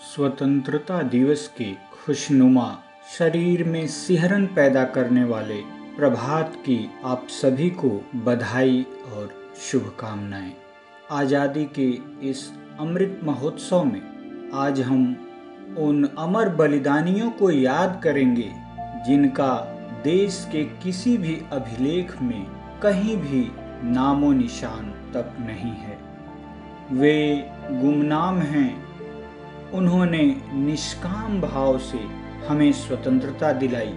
स्वतंत्रता दिवस के खुशनुमा शरीर में सिहरन पैदा करने वाले प्रभात की आप सभी को बधाई और शुभकामनाएँ। आज़ादी के इस अमृत महोत्सव में आज हम उन अमर बलिदानियों को याद करेंगे, जिनका देश के किसी भी अभिलेख में कहीं भी नामो निशान तक नहीं है। वे गुमनाम हैं उन्होंने निष्काम भाव से हमें स्वतंत्रता दिलाई,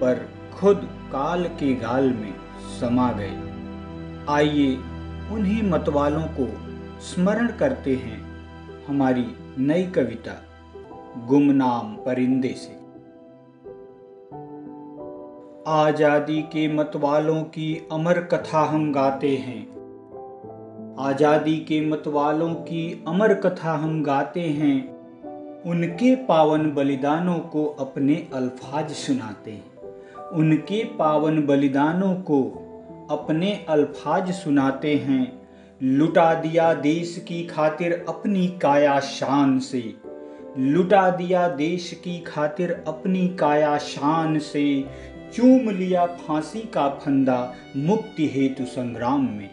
पर खुद काल के गाल में समा गए। आइए उन्हीं मतवालों को स्मरण करते हैं हमारी नई कविता, गुमनाम परिंदे से। आज़ादी के मतवालों की अमर कथा हम गाते हैं। आज़ादी के मतवालों की अमर कथा हम गाते हैं। उनके पावन बलिदानों को अपने अल्फाज सुनाते। उनके पावन बलिदानों को अपने अल्फाज सुनाते हैं। लुटा दिया देश की खातिर अपनी काया शान से। लुटा दिया देश की खातिर अपनी काया शान से। चूम लिया फांसी का फंदा मुक्ति हेतु संग्राम में।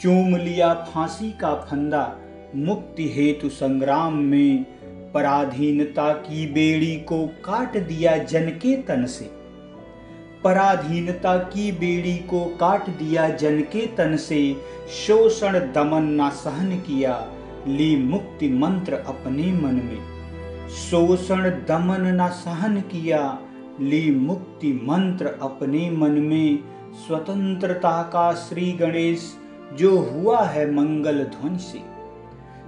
चूम लिया फांसी का फंदा मुक्ति हेतु संग्राम में। पराधीनता की बेड़ी को काट दिया जन के तन से। पराधीनता की बेड़ी को काट दिया जन के तन से। शोषण दमन ना सहन किया, ली मुक्ति मंत्र अपने मन में। शोषण दमन न सहन किया, ली मुक्ति मंत्र अपने मन में। स्वतंत्रता का श्री गणेश, जो हुआ है मंगल ध्वनि से।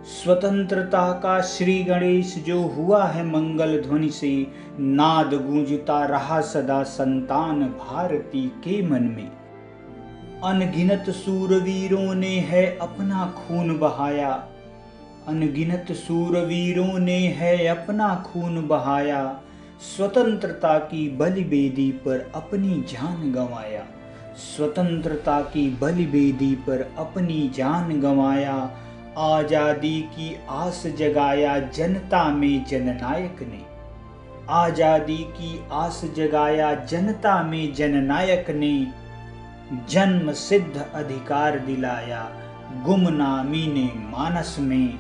स्वतंत्रता का श्री गणेश जो हुआ है मंगल ध्वनि से, नाद गूंजता रहा सदा संतान भारती के मन में। अनगिनत सूरवीरों ने है अपना खून बहाया। अनगिनत सूरवीरों ने है अपना खून बहाया। स्वतंत्रता की बलिवेदी पर अपनी जान गंवाया। स्वतंत्रता की बलिवेदी पर अपनी जान गंवाया। आज़ादी की आस जगाया जनता में जननायक ने। आज़ादी की आस जगाया जनता में जननायक ने। जन्म सिद्ध अधिकार दिलाया गुमनामी ने मानस में।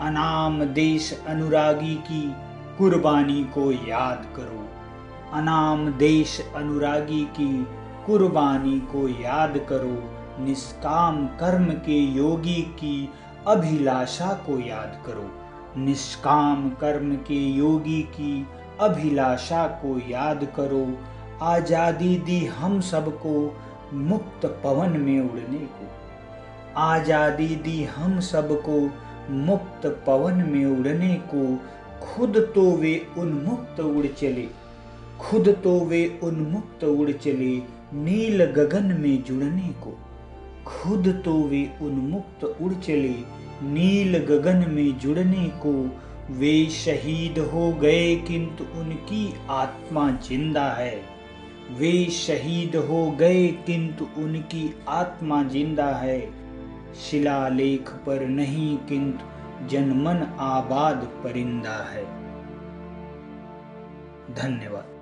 अनाम देश अनुरागी की कुर्बानी को याद करो। अनाम देश अनुरागी की कुर्बानी को याद करो। निष्काम कर्म के योगी की अभिलाषा को याद करो। निष्काम कर्म के योगी की अभिलाषा को याद करो। आज़ादी दी हम सबको, मुक्त पवन में उड़ने को। आज़ादी दी हम सबको, मुक्त पवन में उड़ने को। खुद तो वे उन्मुक्त उड़ चले। खुद तो वे उन्मुक्त उड़ चले नील गगन में जुड़ने को। खुद तो वे उन्मुक्त उड़ चले, नील गगन में जुड़ने को। वे शहीद हो गए, किंतु उनकी आत्मा ज़िंदा है। वे शहीद हो गए, किंतु उनकी आत्मा ज़िंदा है। शिलालेख पर नहीं, किंतु जनमन आबाद परिंदा है। धन्यवाद।